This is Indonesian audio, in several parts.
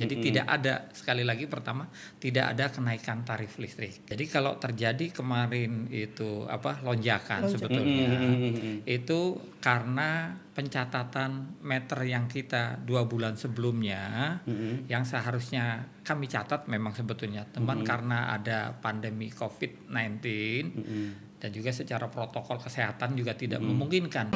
Jadi tidak ada sekali lagi pertama tidak ada kenaikan tarif listrik. Jadi kalau terjadi kemarin itu apa lonjakan sebetulnya itu karena pencatatan meter yang kita dua bulan sebelumnya yang seharusnya kami catat memang sebetulnya teman karena ada pandemi COVID-19 dan juga secara protokol kesehatan juga tidak memungkinkan.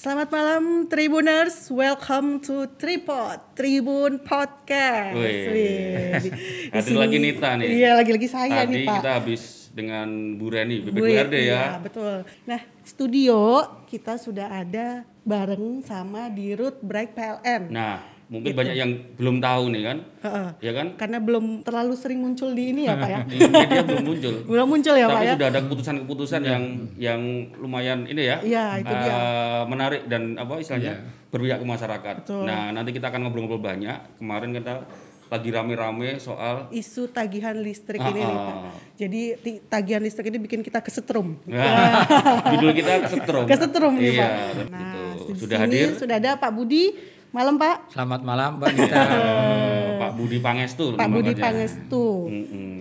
Selamat malam Tribuners, welcome to Tripod Tribun Podcast. Wih. Wih, di- di sini- lagi Nita nih. Iya, lagi-lagi saya Tadi nih Pak. kita habis dengan Bu Reni, Bu- BPQRD iya, ya. betul. Nah, studio kita sudah ada bareng sama Dirut Bright PLN. Nah, mungkin banyak yang belum tahu nih kan, Heeh. ya kan? Karena belum terlalu sering muncul di ini ya Pak ya. Di media belum muncul. Belum muncul ya Pak Tapi ya. sudah ada keputusan-keputusan yang yang lumayan ini ya, Iya, itu dia. eh, menarik dan apa istilahnya berpihak ke masyarakat. Betul. Nah, nanti kita akan ngobrol-ngobrol banyak. Kemarin kita lagi rame-rame soal Isu tagihan listrik ini nih Pak. Ah. Jadi tagihan listrik ini bikin kita kesetrum. Nah, judul kita kesetrum. Kesetrum nih iya, Pak. gitu. Nah, di Sudah sini hadir Sudah ada Pak Budi. Malam Pak. Selamat malam Mbak Nita. eh, Pak Budi Pangestu. Pak Budi. Pangestu.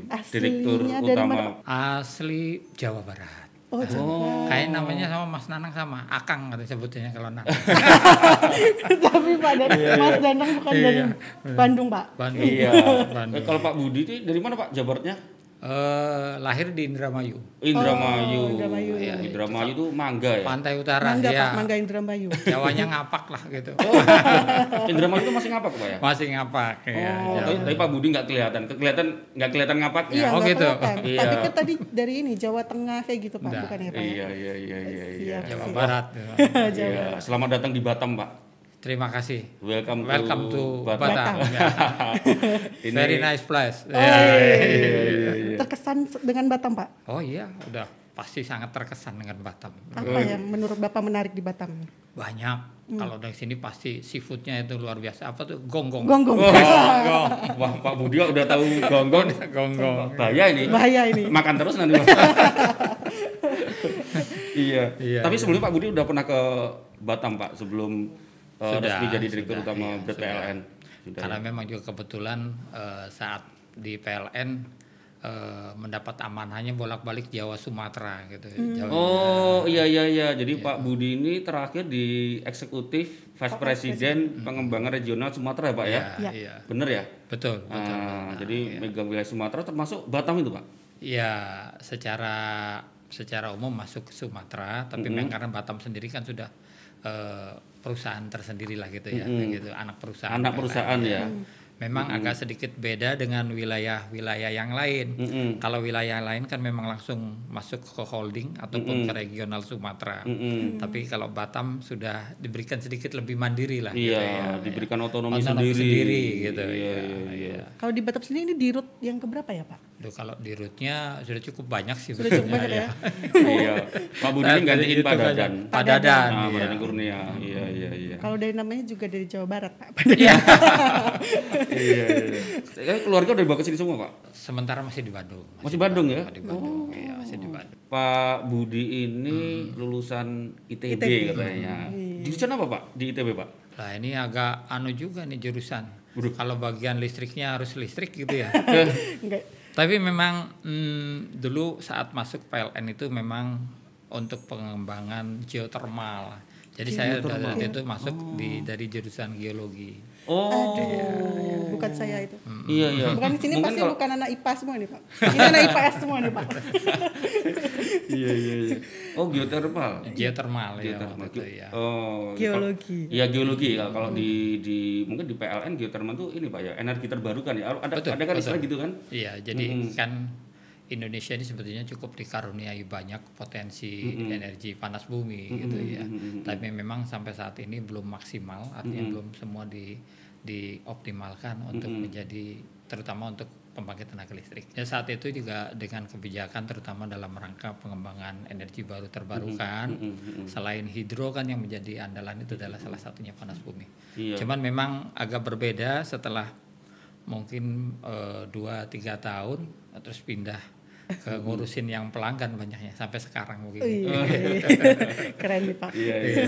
Aslinya Direktur dari utama. mana, Asli Jawa Barat. Oh, Jawa. Kayak namanya sama Mas Nanang sama Akang kata sebutnya kalau Nanang. Tapi Pak dan Mas Danang bukan dari Bandung, Pak. Bandung. Iya. Bandung. Eh, kalau Pak Budi ini dari mana Pak Jabarnya? Eh, lahir di Indramayu, Indramayu. Oh, Indramayu. Iya, Indramayu itu Mangga ya. pantai utara. Mangga, Pak, ya. Mangga Indramayu. Jawanya ngapak lah gitu. Indramayu itu masih ngapak Pak ya? Masih ngapak ya. Oh, tapi, tapi Pak Budi nggak kelihatan. Kelihatan nggak kelihatan ngapaknya. Iya, Oh, gitu. Iya. Tapi kan tadi dari ini Jawa Tengah kayak gitu, Pak, Nggak. bukan ya, Pak? Iya, iya, iya, iya, iya. Siap. Jawa Barat. ya. Iya. Selamat datang di Batam, Pak. Terima kasih. Welcome, Welcome to Batam. Batam. Ya. Ini- Very nice place. Oh, Ya. iya. Terkesan dengan Batam, Pak. Oh iya, udah pasti sangat terkesan dengan Batam. Apa yang menurut Bapak menarik di Batam? Banyak. Hmm. Kalau dari sini pasti seafoodnya itu luar biasa. Apa tuh gonggong? Gonggong. Wah, Pak Budi udah tahu gonggong. Gonggong. Bahaya ini. Bahaya ini. Makan terus nanti. iya. Iya, Tapi iya. sebelumnya Pak Budi udah pernah ke Batam Pak sebelum uh, Sudah, resmi jadi direktur sudah, utama iya, sudah. PLN. Sudah. Karena memang juga kebetulan eh, saat di PLN eh, mendapat amanahnya bolak-balik Jawa Sumatera gitu. Hmm. Jawa, Oh iya iya iya. Jadi Pak Budi ini terakhir di eksekutif Vice President pengembangan regional Sumatera ya Pak ya. Iya, Ya. iya. Bener ya? Betul, betul. Ah, jadi megang wilayah Sumatera termasuk Batam itu Pak. Iya, secara secara umum masuk ke Sumatera, tapi memang karena Batam sendiri kan sudah eh, perusahaan tersendiri lah gitu ya, gitu anak perusahaan. Anak perusahaan ya. Memang agak sedikit beda dengan wilayah-wilayah yang lain. Mm-mm. Kalau wilayah lain kan memang langsung masuk ke holding ataupun ke regional Sumatera. Mm-mm. Tapi kalau Batam sudah diberikan sedikit lebih mandiri lah. gitu Iya, diberikan otonomi, Otonomi sendiri. sendiri, gitu, Iya, iya, iya, iya. Kalau di Batam sendiri ini di root yang keberapa ya, Pak? Duh, kalau di rootnya sudah cukup banyak sih. Sudah cukup banyak ya. iya. Pak Budi ini gantiin Pak Dadan. Pak Dadan. Iya. Pak Dadan Kurnia. Iya, iya, iya. Kalau dari namanya juga dari Jawa Barat, Pak. Iya. Iya, iya. Eh, keluarga udah dibawa ke sini semua, Pak? Sementara masih di Bandung. Masih Bandung ya? Di Bandung. Iya, masih di Bandung. Pak Budi ini lulusan ITB, ITB. katanya. Jurusan apa, Pak? Di ITB, Pak? Nah, ini agak anu juga nih jurusan. Kalau bagian listriknya harus listrik gitu ya. Tapi memang mm, dulu saat masuk PLN itu memang untuk pengembangan geothermal. Jadi saya dari itu masuk di dari jurusan geologi. Oh. Bukan saya itu. Iya, iya. Bukan di sini Mungkin pasti kalau- bukan anak IPA semua nih, Pak. Ini anak IPS semua nih, Pak. Iya, iya, iya. Oh, geothermal. Geothermal ya Geothermal. waktu itu ya. Oh, Geologi. Iya geologi kalau kalau di di mungkin di PLN geothermal tuh ini pak ya energi terbarukan ya ada Betul, ada kan istilah gitu kan Iya, jadi kan Indonesia ini sebetulnya cukup dikaruniai banyak potensi energi panas bumi gitu ya. Tapi memang sampai saat ini belum maksimal, artinya belum semua di dioptimalkan untuk menjadi terutama untuk pembangkit tenaga listrik. Ya saat itu juga dengan kebijakan terutama dalam rangka pengembangan energi baru terbarukan, selain hidro kan yang menjadi andalan itu adalah salah satunya panas bumi. Iya. Cuman memang agak berbeda setelah mungkin eh, dua tiga tahun terus pindah ke ngurusin yang pelanggan banyaknya sampai sekarang Oh, begini. iya. Keren nih Pak. Iya, iya.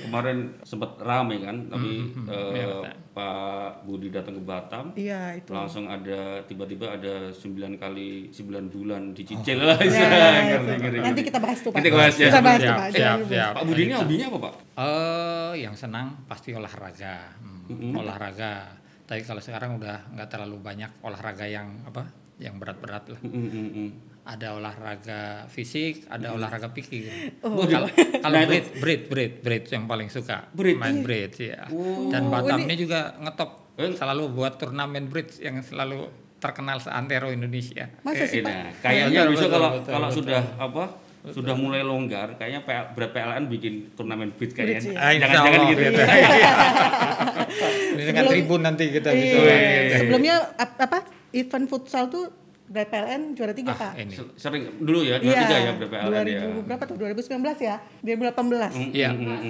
Kemarin sempat rame kan, tapi Hmm, eh, iya, Pak Budi datang ke Batam, Iya itu. langsung ada tiba-tiba ada 9 kali 9 bulan dicicil Oh. lah. Ya, ngeri, Nanti kita bahas tuh Pak. Kita bahas ya. Kita bahas tuh Siap, Pak. siap. Pak Budi ini hobinya apa Pak? Eh, yang senang pasti olahraga, Hmm, olahraga. Tapi kalau sekarang udah nggak terlalu banyak olahraga yang apa, yang berat-berat lah. Mm, mm, mm. Ada olahraga fisik, ada olahraga pikir. Oh. Kalau kalau Nah, breed, breed, breed, breed yang paling suka Breed. main breed ya. Oh, Dan Batam ini juga ngetop Eh. selalu buat turnamen breed yang selalu terkenal seantero Indonesia. Masa sih Eh, Pak? nah, kayaknya bisa kalau betul, kalau betul. sudah apa sudah mulai longgar, kayaknya PL, berat PLN bikin turnamen beat kayaknya. Ah, Jangan-jangan Allah, gitu. gitu. Ini dengan tribun nanti kita bisa Iya. gitu. Sebelumnya ap- apa event futsal tuh dari PLN juara tiga Ah, Pak. ini. Se- Sering dulu ya, dua tiga ya berat PLN 2000 ya. berapa tuh? 2019 ya? 2018. Iya,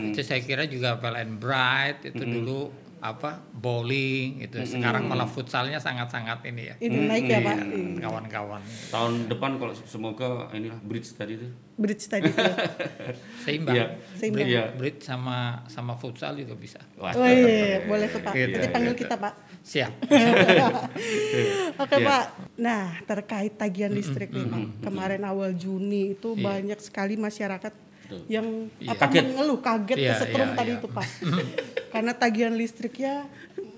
itu saya kira juga PLN Bright itu dulu apa bowling itu sekarang malah futsalnya sangat-sangat ini ya Itu naik ya Pak. Hmm, kawan-kawan Tahun depan kalau semoga inilah bridge tadi itu. Bridge tadi tuh. seimbang Iya. Seimbang. Brit, Iya. Brit sama sama futsal juga bisa Wah. Oh iya, boleh tuh Pak. Gitu. Nanti panggil kita Pak. siap Oke Iya. Pak. Nah terkait tagihan listrik nih Pak. Kemarin awal Juni itu Iya. banyak sekali masyarakat yang Iya. apa Kaget. mengeluh kaget Iya, kesetrum iya, tadi iya. itu Pak. Karena tagihan listriknya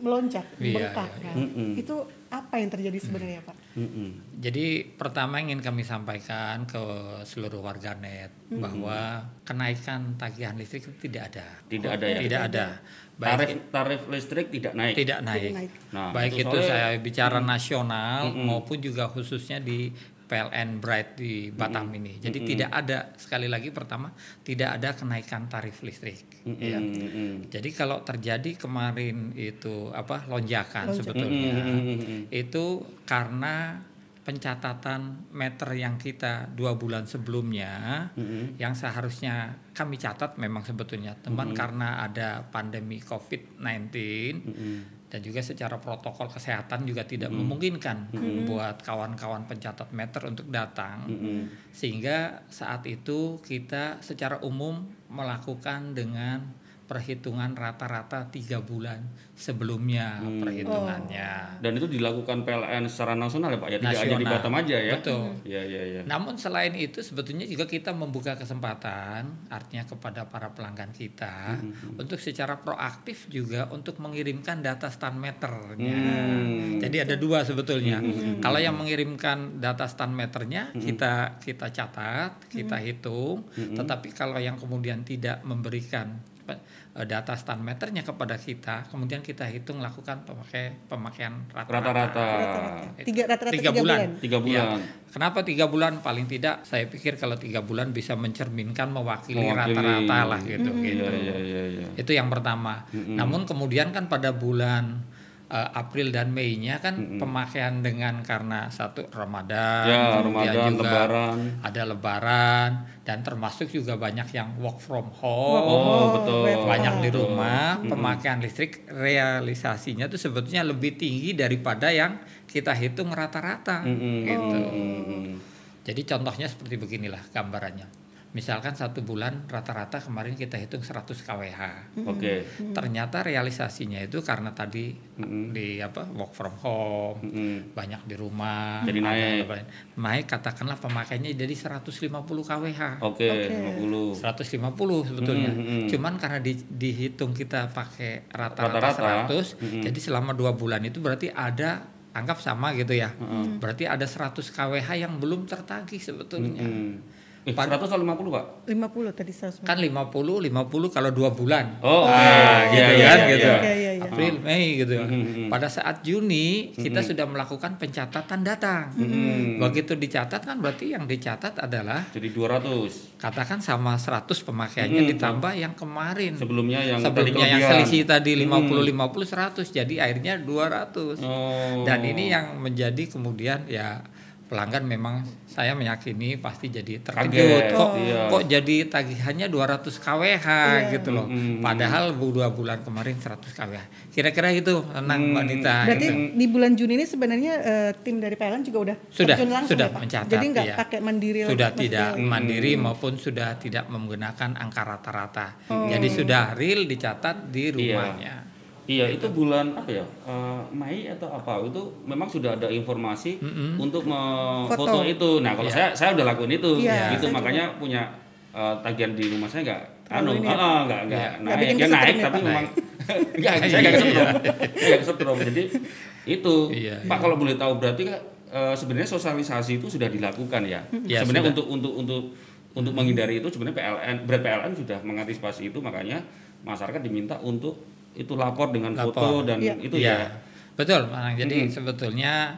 melonjak, Iya, bengkak iya, kan. Itu apa yang terjadi sebenarnya Pak? Mm-mm. Jadi pertama ingin kami sampaikan ke seluruh warganet bahwa kenaikan tagihan listrik itu tidak ada. Tidak ada ya? Tidak ada. Baik Tarif tarif listrik tidak naik. tidak naik. naik. Nah, Baik itu itu, saya bicara nasional maupun juga khususnya di PLN Bright di Batam ini. Jadi tidak ada sekali lagi pertama tidak ada kenaikan tarif listrik. ya. Mm-mm. Jadi kalau terjadi kemarin itu apa lonjakan sebetulnya Mm-mm. itu karena pencatatan meter yang kita dua bulan sebelumnya yang seharusnya kami catat memang sebetulnya teman karena ada pandemi COVID-19 dan juga secara protokol kesehatan juga tidak memungkinkan buat kawan-kawan pencatat meter untuk datang. Sehingga saat itu kita secara umum melakukan dengan perhitungan rata-rata tiga bulan sebelumnya perhitungannya. Dan itu dilakukan PLN secara nasional ya Pak ya, tidak hanya di Nasional. Batam aja ya. Betul. Iya iya iya. Namun selain itu sebetulnya juga kita membuka kesempatan artinya kepada para pelanggan kita untuk secara proaktif juga untuk mengirimkan data stand meternya. Hmm. Jadi ada dua sebetulnya. Kalau yang mengirimkan data stand meternya kita kita catat, kita hitung. Tetapi kalau yang kemudian tidak memberikan data stand meternya kepada kita, kemudian kita hitung lakukan pemakai pemakaian rata-rata. Rata-rata. Tiga rata-rata Tiga tiga, bulan. Tiga bulan. Iya. Kenapa tiga bulan? Paling tidak saya pikir kalau tiga bulan bisa mencerminkan mewakili Mewakili. rata-rata lah gitu. gitu. Iya iya iya iya. Itu yang pertama. Namun kemudian kan pada bulan eh, April dan Mei-nya kan pemakaian dengan karena satu Ramadan, Ya, Ramadan, juga Lebaran. ada Lebaran dan termasuk juga banyak yang work from home. Oh, betul. Banyak di rumah, pemakaian listrik realisasinya tuh sebetulnya lebih tinggi daripada yang kita hitung rata-rata gitu. Mm-mm. Jadi contohnya seperti beginilah gambarannya. Misalkan satu bulan rata-rata kemarin kita hitung 100 kWh. Oke. Ternyata realisasinya itu karena tadi di apa work from home, Mm-mm. banyak di rumah, Jadi ada naik. lebaran. naik katakanlah pemakaiannya jadi 150 kWh. Oke, Oke. 50. 150 sebetulnya. Mm, mm, mm. Cuman karena di- dihitung kita pakai rata-rata Rata-rata, 100, jadi selama dua bulan itu berarti ada anggap sama gitu ya. Berarti ada 100 kWh yang belum tertagih sebetulnya. Hmm. Eh, Pad- 100 atau 50, Pak? 50 tadi 100. Kan 50 50 kalau dua bulan. Oh, oke. Ah, Iya, gitu iya, kan iya, gitu. iya. Iya, iya, iya. April, Mei gitu. Mhm. Pada saat Juni kita sudah melakukan pencatatan data. Hmm. Begitu dicatat kan berarti yang dicatat adalah Jadi 200. katakan sama 100 pemakaiannya Mhm. ditambah yang kemarin. Sebelumnya yang Sebelumnya yang selisih tadi 50 50 100 jadi akhirnya 200. Oh. Dan ini yang menjadi kemudian ya pelanggan memang saya meyakini pasti jadi terkejut kok iya. kok jadi tagihannya 200 kWh Iya. gitu loh. Mm-mm. Padahal bu- dua bulan kemarin 100 kWh. Kira-kira itu tenang Mbak Nita. Berarti gitu. di bulan Juni ini sebenarnya eh, tim dari PLN juga udah Sudah, langsung sudah ya, Pak? mencatat, Jadi nggak iya. pakai mandiri lagi, sudah maksudnya. tidak mandiri maupun sudah tidak menggunakan angka rata-rata. Jadi Oh. sudah real dicatat di rumahnya. Iya itu bulan apa ya? Eh, Mei atau apa? Itu memang sudah ada informasi untuk Foto. foto itu. Nah kalau saya saya udah lakuin itu, Iya, itu saya makanya punya eh, tagihan di rumah saya nggak anu, ini ya? ah, ah, nggak nggak Iya. Nggak naik, ya naik ya, tapi memang nggak saya nggak kesetrum, nggak kesetrum. Jadi itu. Iya, Pak kalau boleh tahu berarti kan eh, sebenarnya sosialisasi itu sudah dilakukan ya. Ya, sebenarnya sudah. untuk untuk untuk untuk menghindari itu sebenarnya PLN berat PLN sudah mengantisipasi itu makanya masyarakat diminta untuk itu lapor dengan Lapor. foto dan Iya. itu Iya. ya Betul. Jadi sebetulnya